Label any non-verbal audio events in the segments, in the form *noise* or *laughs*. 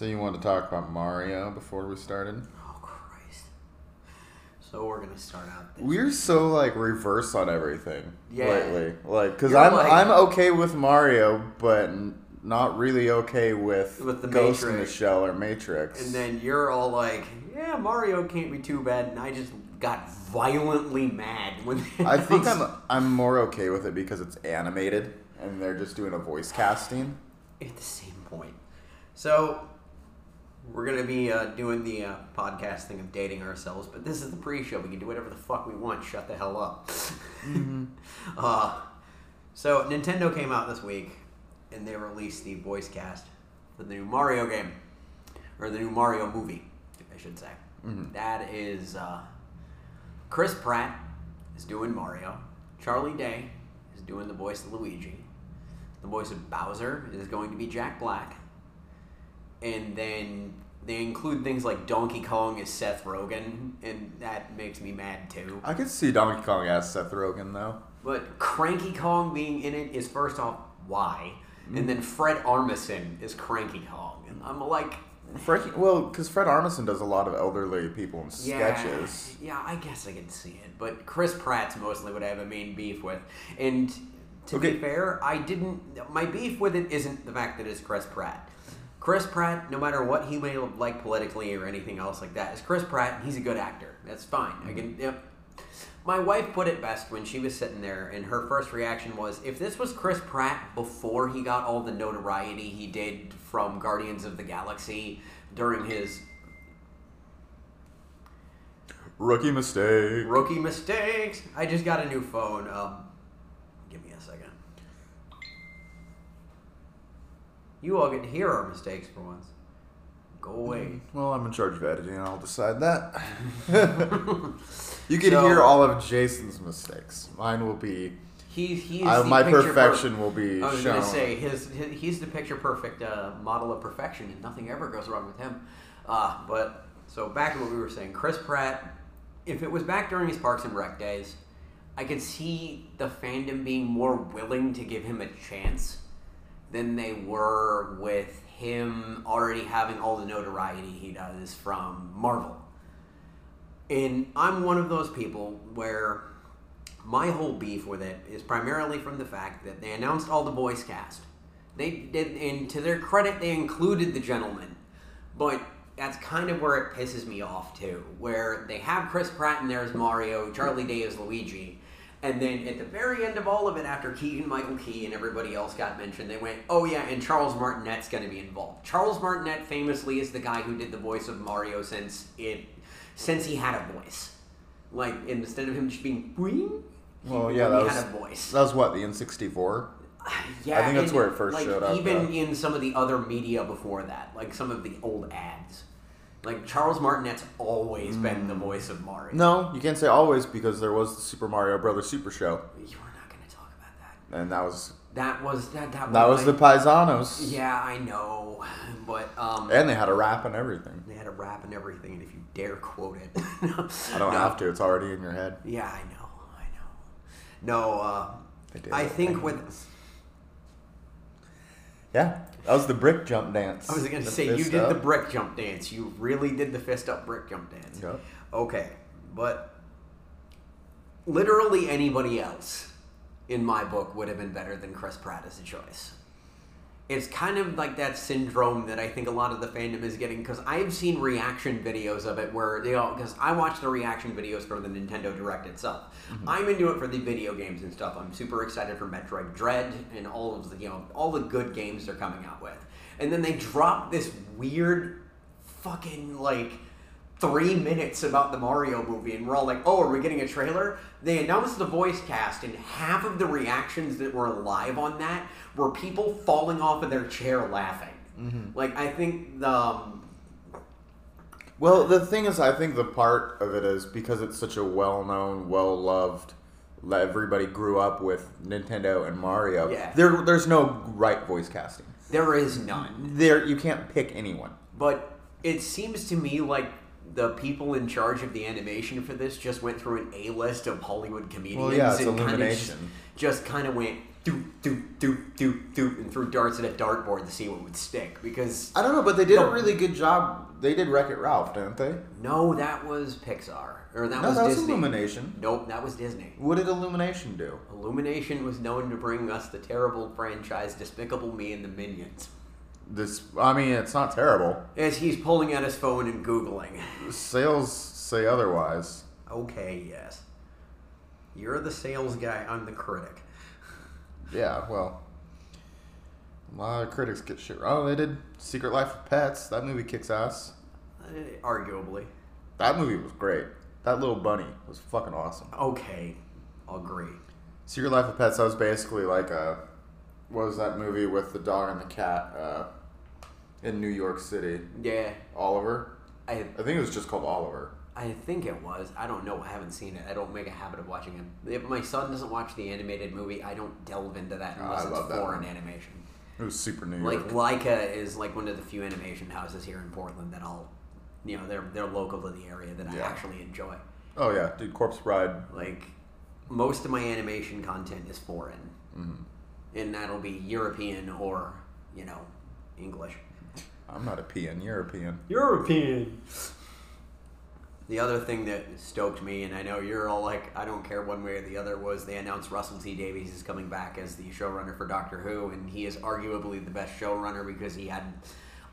So you want to talk about Mario before we started? Oh Christ! So we're gonna start out. This We're so like reverse on everything Yeah. lately. Like, cause You're I'm like- I'm okay with Mario, but n- not really okay with With the Ghost in the Matrix. Shell or Matrix. and then you're all like, "Yeah, Mario can't be too bad," and I just got violently mad when. *laughs* I think I'm I'm more okay with it because it's animated and they're just doing a voice casting. at the same point. So we're gonna be uh, doing the uh, podcast thing of dating ourselves, but this is the pre-show. We can do whatever the fuck we want. Shut the hell up. *laughs* uh, so Nintendo came out this week, and they released the voice cast for the new Mario game, or the new Mario movie, I should say. That is uh, Chris Pratt is doing Mario. Charlie Day is doing the voice of Luigi. The voice of Bowser is going to be Jack Black. And then they include things like Donkey Kong as Seth Rogen, and that makes me mad too. I could see Donkey Kong as Seth Rogen though. But Cranky Kong being in it is first off, why? Hmm. And then Fred Armisen is Cranky Kong. And I'm like, well, because Fred Armisen does a lot of elderly people in yeah, sketches. Yeah, I guess I can see it. But Chris Pratt's mostly what I have a main beef with. And to Okay. be fair, I didn't. My beef with it isn't the fact that it's Chris Pratt. Chris Pratt, no matter what he may like politically or anything else like that, is Chris Pratt. He's a good actor. That's fine. I can. Yep. My wife put it best when she was sitting there, and her first reaction was, "If this was Chris Pratt before he got all the notoriety he did from Guardians of the Galaxy during his Rookie mistake. Rookie mistakes. I just got a new phone. Um, give me a second. You all get to hear our mistakes for once. Go away. Well, I'm in charge of editing, and I'll decide that. *laughs* you can So- hear all of Jason's mistakes. Mine will be. He he's I, the my picture perfection per- will be I was shown. gonna say his, his he's the picture perfect uh, model of perfection, and nothing ever goes wrong with him. Uh, but so back to what we were saying, Chris Pratt. If it was back during his Parks and Rec days, I could see the fandom being more willing to give him a chance than they were with him already having all the notoriety he does from Marvel. And I'm one of those people where my whole beef with it is primarily from the fact that they announced all the voice cast. They did, and to their credit, they included the gentleman. But that's kind of where it pisses me off too, where they have Chris Pratt in there as Mario, Charlie Day as Luigi, and then at the very end of all of it, after Keegan Michael Key and everybody else got mentioned, they went, "Oh yeah, and Charles Martinet's going to be involved." Charles Martinet famously is the guy who did the voice of Mario since it, since he had a voice. Like instead of him just being boing, he Well, yeah, that had was- a voice. That was what the N64. Yeah, *sighs* I think that's where it first like, showed up, Even though. in some of the other media before that, like some of the old ads, like Charles Martinet's always been the voice of Mario. Mm. No, you can't say always because there was the Super Mario Brothers Super Show, you are not going to talk about that. and that was That was that. That, that was the Paisanos, Yeah, I know, but um, and they had a rap and everything. they had a rap and everything, and if you dare quote it, *laughs* I don't have to; it's already in your head. Yeah, I know, I know. No, uh, I think with Yeah, that was the brick jump dance. I was going to say you did the brick jump dance. You really did the fist up brick jump dance. Yep. Okay, but literally anybody else in my book would have been better than Chris Pratt as a choice. It's kind of like that syndrome that I think a lot of the fandom is getting because I've seen reaction videos of it where they all because I watch the reaction videos for the Nintendo Direct itself. Mm-hmm. I'm into it for the video games and stuff. I'm super excited for Metroid Dread and all of the you know all the good games they're coming out with. And then they drop this weird fucking like three minutes about the Mario movie, and we're all like, "Oh, are we getting a trailer?" They announced the voice cast, and half of the reactions that were live on that were people falling off of their chair laughing. Like, I think the um, Well, the thing is, I think the part of it is because it's such a well-known, well-loved. Everybody grew up with Nintendo and Mario. Yeah. There, there's no right voice casting. there is none. There, you can't pick anyone. But it seems to me like the people in charge of the animation for this just went through an A list of Hollywood comedians Well, yeah, and kind of just, just kind of went, doop doop doop doop doop and threw darts at a dartboard to see what would stick because I don't know, but they did No. a really good job. They did Wreck It Ralph, didn't they? no, that was Pixar or that no, was that was Disney. Illumination. Nope, that was Disney. What did Illumination do? Illumination was known to bring us the terrible franchise Despicable Me and the Minions. This, I mean, it's not terrible. As he's pulling out his phone and googling. Sales say otherwise. Okay, yes. You're the sales guy. I'm the critic. Yeah, well, a lot of critics get shit. Oh, they did Secret Life of Pets. That movie kicks ass. Eh, arguably. That movie was great. That little bunny was fucking awesome. Okay, I'll agree. Secret Life of Pets. That was basically like a what was that movie with the dog and the cat uh, in New York City? Yeah, Oliver. I I think it was just called Oliver. I think it was. I don't know. I haven't seen it. I don't make a habit of watching it. If my son doesn't watch the animated movie, I don't delve into that Oh, unless I it's foreign animation. It was super New Like York. Laika is like one of the few animation houses here in Portland that I'll, you know, they're they're local to the area that I actually enjoy. oh yeah, dude, Corpse Bride. Like most of my animation content is foreign, Mhm. and that'll be European or you know English. I'm not a peon. European. European. The other thing that stoked me, and I know you're all like, I don't care one way or the other, was they announced Russell T Davies is coming back as the showrunner for Doctor Who, and he is arguably the best showrunner because he had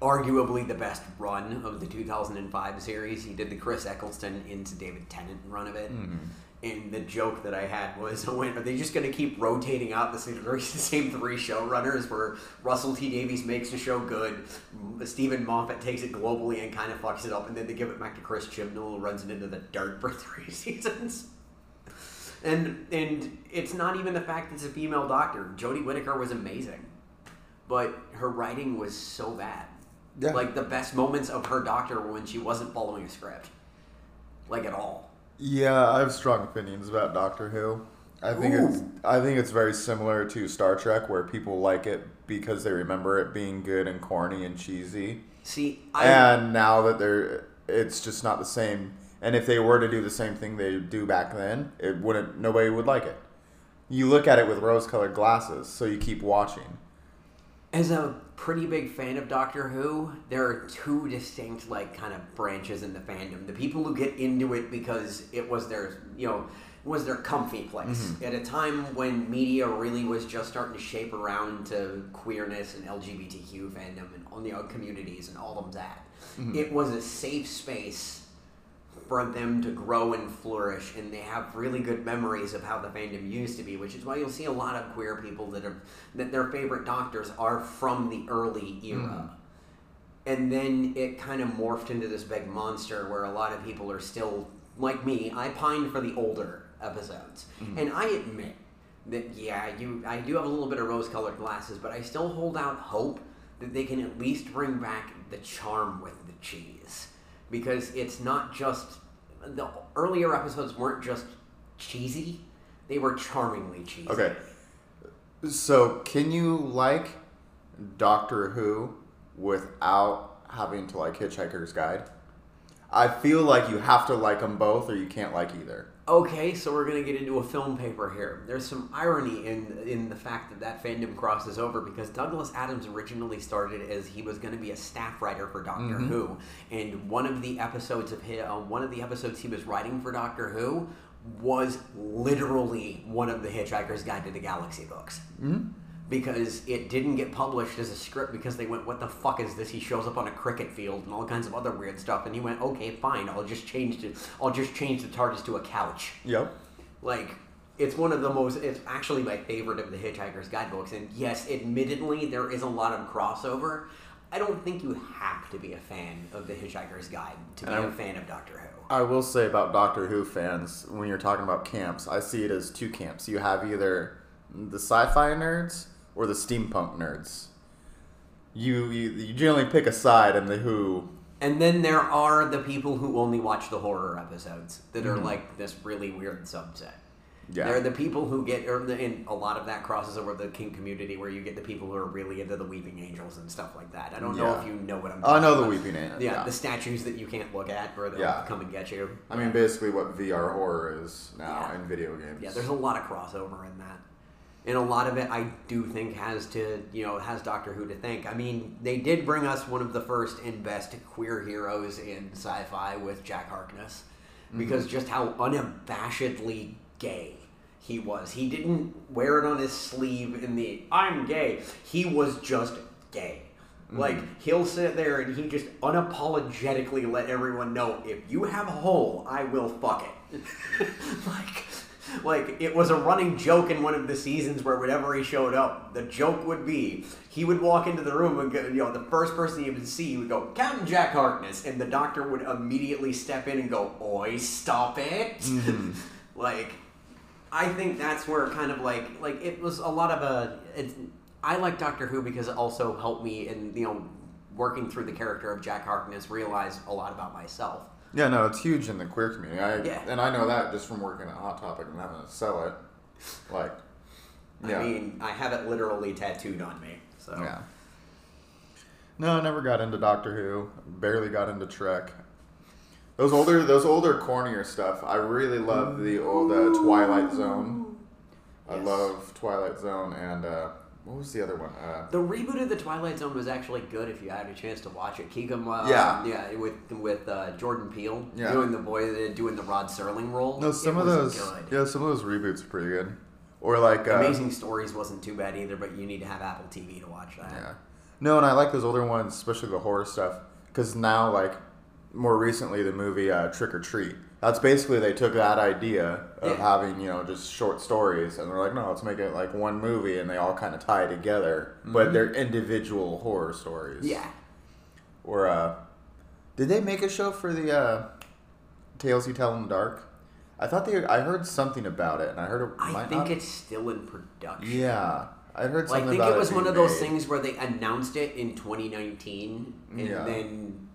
arguably the best run of the 2005 series. He did the Chris Eccleston into David Tennant run of it. Mm-hmm. And the joke that I had was, *laughs* when, are they just going to keep rotating out the same, *laughs* the same three showrunners where Russell T Davies makes the show good, mm, Steven Moffat takes it globally and kind of fucks it up, and then they give it back to Chris Chibnall who runs it into the dirt for *laughs* three seasons? And and it's not even the fact that it's a female doctor. Jodie Whittaker was amazing, but her writing was so bad. Yeah. Like the best moments of her doctor were when she wasn't following a script, like at all. Yeah, I have strong opinions about Doctor Who. I think it's I think it's very similar to Star Trek, where people like it because they remember it being good and corny and cheesy. See, I and now that they're, it's just not the same. And if they were to do the same thing they do back then, it wouldn't. Nobody would like it. You look at it with rose-colored glasses, so you keep watching. As a pretty big fan of Doctor Who, there are two distinct like kind of branches in the fandom. The people who get into it because it was their you know was their comfy place mm-hmm. at a time when media really was just starting to shape around to queerness and LGBTQ fandom and all the other communities and all of that. Mm-hmm. It was a safe space for them to grow and flourish, and they have really good memories of how the fandom used to be, which is why you'll see a lot of queer people that are that their favorite doctors are from the early era. Hmm. And then it kind of morphed into this big monster where a lot of people are still like me. I pine for the older episodes, hmm. and I admit that yeah, you I do have a little bit of rose-colored glasses, but I still hold out hope that they can at least bring back the charm with the cheese because it's not just the earlier episodes weren't just cheesy; they were charmingly cheesy. Okay. So, can you like Doctor Who without having to like Hitchhiker's Guide? I feel like you have to like them both, or you can't like either. Okay, so we're gonna get into a film paper here. There's some irony in in the fact that that fandom crosses over because Douglas Adams originally started as he was gonna be a staff writer for Doctor Who, and one of the episodes of his, uh, one of the episodes he was writing for Doctor Who was literally one of the Hitchhiker's Guide to the Galaxy books. Because it didn't get published as a script because they went, "What the fuck is this?" He shows up on a cricket field and all kinds of other weird stuff, and he went, "Okay, fine, I'll just change it. I'll just change the TARDIS to a couch." Yep. Like, it's one of the most. It's actually my favorite of the Hitchhiker's Guidebooks, and yes, admittedly, there is a lot of crossover. I don't think you have to be a fan of the Hitchhiker's Guide to be And a I'm- fan of Doctor Who. I will say about Doctor Who fans, when you're talking about camps, I see it as two camps. You have either the sci-fi nerds or the steampunk nerds. You you, you generally pick a side, and the Who. And then there are the people who only watch the horror episodes that are mm-hmm. like this really weird subset. Yeah. They're the people who get, or the, and a lot of that crosses over the kink community where you get the people who are really into the weeping angels and stuff like that. I don't know if you know what I'm oh, I know the about. Weeping Angels. Yeah, Yeah. the statues that you can't look at or they'll Yeah. come and get you. I mean, basically what VR horror is now Yeah. in video games. Yeah, there's a lot of crossover in that. And a lot of it I do think has to you know has Doctor Who to thank. I mean, they did bring us one of the first and best queer heroes in sci-fi with Jack Harkness, because mm-hmm. just how unabashedly gay he was. He didn't wear it on his sleeve in the "I'm gay." He was just gay. Mm-hmm. Like he'll sit there and he just unapologetically let everyone know if you have a hole, I will fuck it. *laughs* like like it was a running joke in one of the seasons where whenever he showed up, the joke would be he would walk into the room and go, you know the first person he would see would go Captain Jack Harkness, and the doctor would immediately step in and go, "Oi, stop it!" Mm-hmm. *laughs* like I think that's where kind of like like it was a lot of a. It's, I like Doctor Who because it also helped me in you know working through the character of Jack Harkness realize a lot about myself. Yeah, no, it's huge in the queer community. I, Yeah. And I know that just from working at Hot Topic and having to sell it. Like, yeah. I mean, I have it literally tattooed on me. So yeah. No, I never got into Doctor Who. Barely got into Trek. Those older, those older, cornier stuff. I really love the old uh, Twilight Zone. I Yes. love Twilight Zone and uh, what was the other one? Uh, The reboot of the Twilight Zone was actually good if you had a chance to watch it. Keegan, uh, Yeah. yeah, with with uh, Jordan Peele Yeah. doing the boy doing the Rod Serling role. no, some of those. good. Yeah, some of those reboots are pretty good. Or like uh, Amazing Stories wasn't too bad either, but you need to have Apple TV to watch that. Yeah. No, and I like those older ones, especially the horror stuff, because now, like, more recently, the movie uh, Trick or Treat. That's basically they took that idea of Yeah. having you know just short stories, and they're like, no, let's make it like one movie, and they all kind of tie together, but they're individual horror stories. Yeah. Or uh, did they make a show for the uh, Tales You Tell in the Dark? I thought they. I heard something about it, and I heard it. I think not- it's still in production. Yeah, I heard Like, I think it was being one of those made. things where they announced it in 2019, and Yeah. then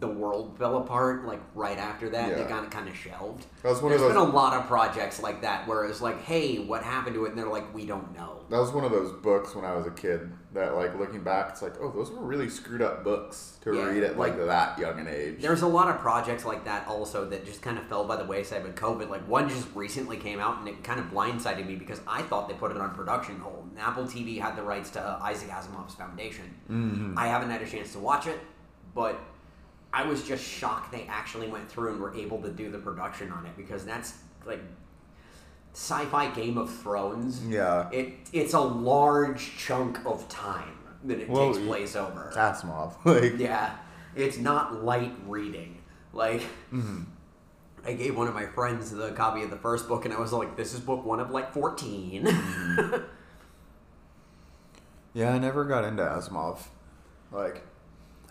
the world fell apart. Like right after that, they got kind of shelved. That was one There's of those. been a lot of projects like that where it's like, hey, what happened to it? And they're like, we don't know. That was one of those books when I was a kid that, like, looking back, it's like, oh, those were really screwed up books to Yeah, read at like, like- that young an age. There's a lot of projects like that also that just kind of fell by the wayside with COVID. Like one just recently came out and it kind of blindsided me because I thought they put it on production hold. And Apple TV had the rights to uh, Isaac Asimov's Foundation. Mm-hmm. I haven't had a chance to watch it, but I was just shocked they actually went through and were able to do the production on it because that's like sci-fi Game of Thrones. Yeah. It it's a large chunk of time that it Well, takes place over. Asimov. *laughs* Like, Yeah, it's not light reading. Like, Mm-hmm. I gave one of my friends the copy of the first book, and I was like, "This is book one of like 14. Mm-hmm. *laughs* yeah, I never got into Asimov. Like,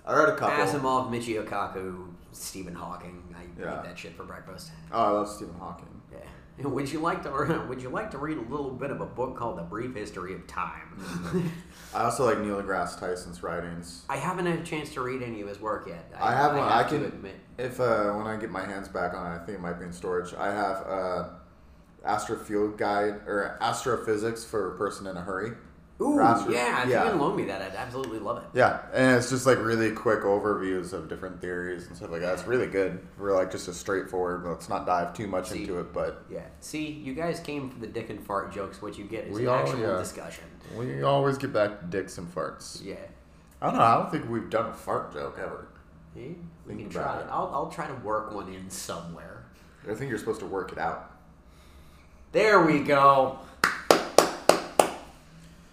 I read a couple. Asimov, Michio Kaku, Stephen Hawking. I Yeah. eat that shit for breakfast. Oh, I love Stephen Hawking. Yeah. *laughs* Would you like to? Would you like to read a little bit of a book called The Brief History of Time? *laughs* I also like Neil deGrasse Tyson's writings. I haven't had a chance to read any of his work yet. I have one. I to can, admit. if uh, when I get my hands back on it, I think it might be in storage. I have uh, Astrofield Guide or Astrophysics for a person in a hurry. Ooh, Astro- yeah. If yeah. you can loan me that, I'd absolutely love it. Yeah, and it's just like really quick overviews of different theories and stuff like that. It's really good. We're like just a straightforward. Let's not dive too much See. into it, but Yeah. See, you guys came for the dick and fart jokes. What you get is We an all- actual yeah. discussion. we always get back to dicks and farts. Yeah. I don't know. I don't think we've done a fart joke ever. Yeah, we can try. it. I'll, I'll try to work one in somewhere. I think you're supposed to work it out. There we go.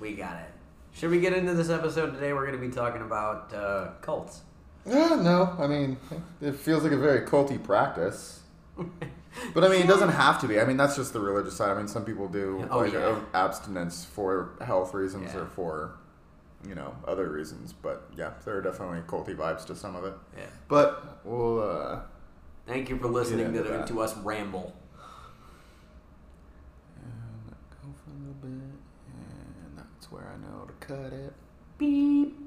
We got it. Should we get into this episode today? We're going to be talking about uh, cults. Uh, no, I mean it feels like a very culty practice. *laughs* But I mean, it doesn't have to be. I mean, that's just the religious side. I mean, some people do Oh, like yeah. uh, abstinence for health reasons Yeah. or for, you know, other reasons. But yeah, there are definitely culty vibes to some of it. Yeah. But we'll uh, Thank you for listening to, to us ramble. and go for a little bit, and that's where I know to cut it. Beep.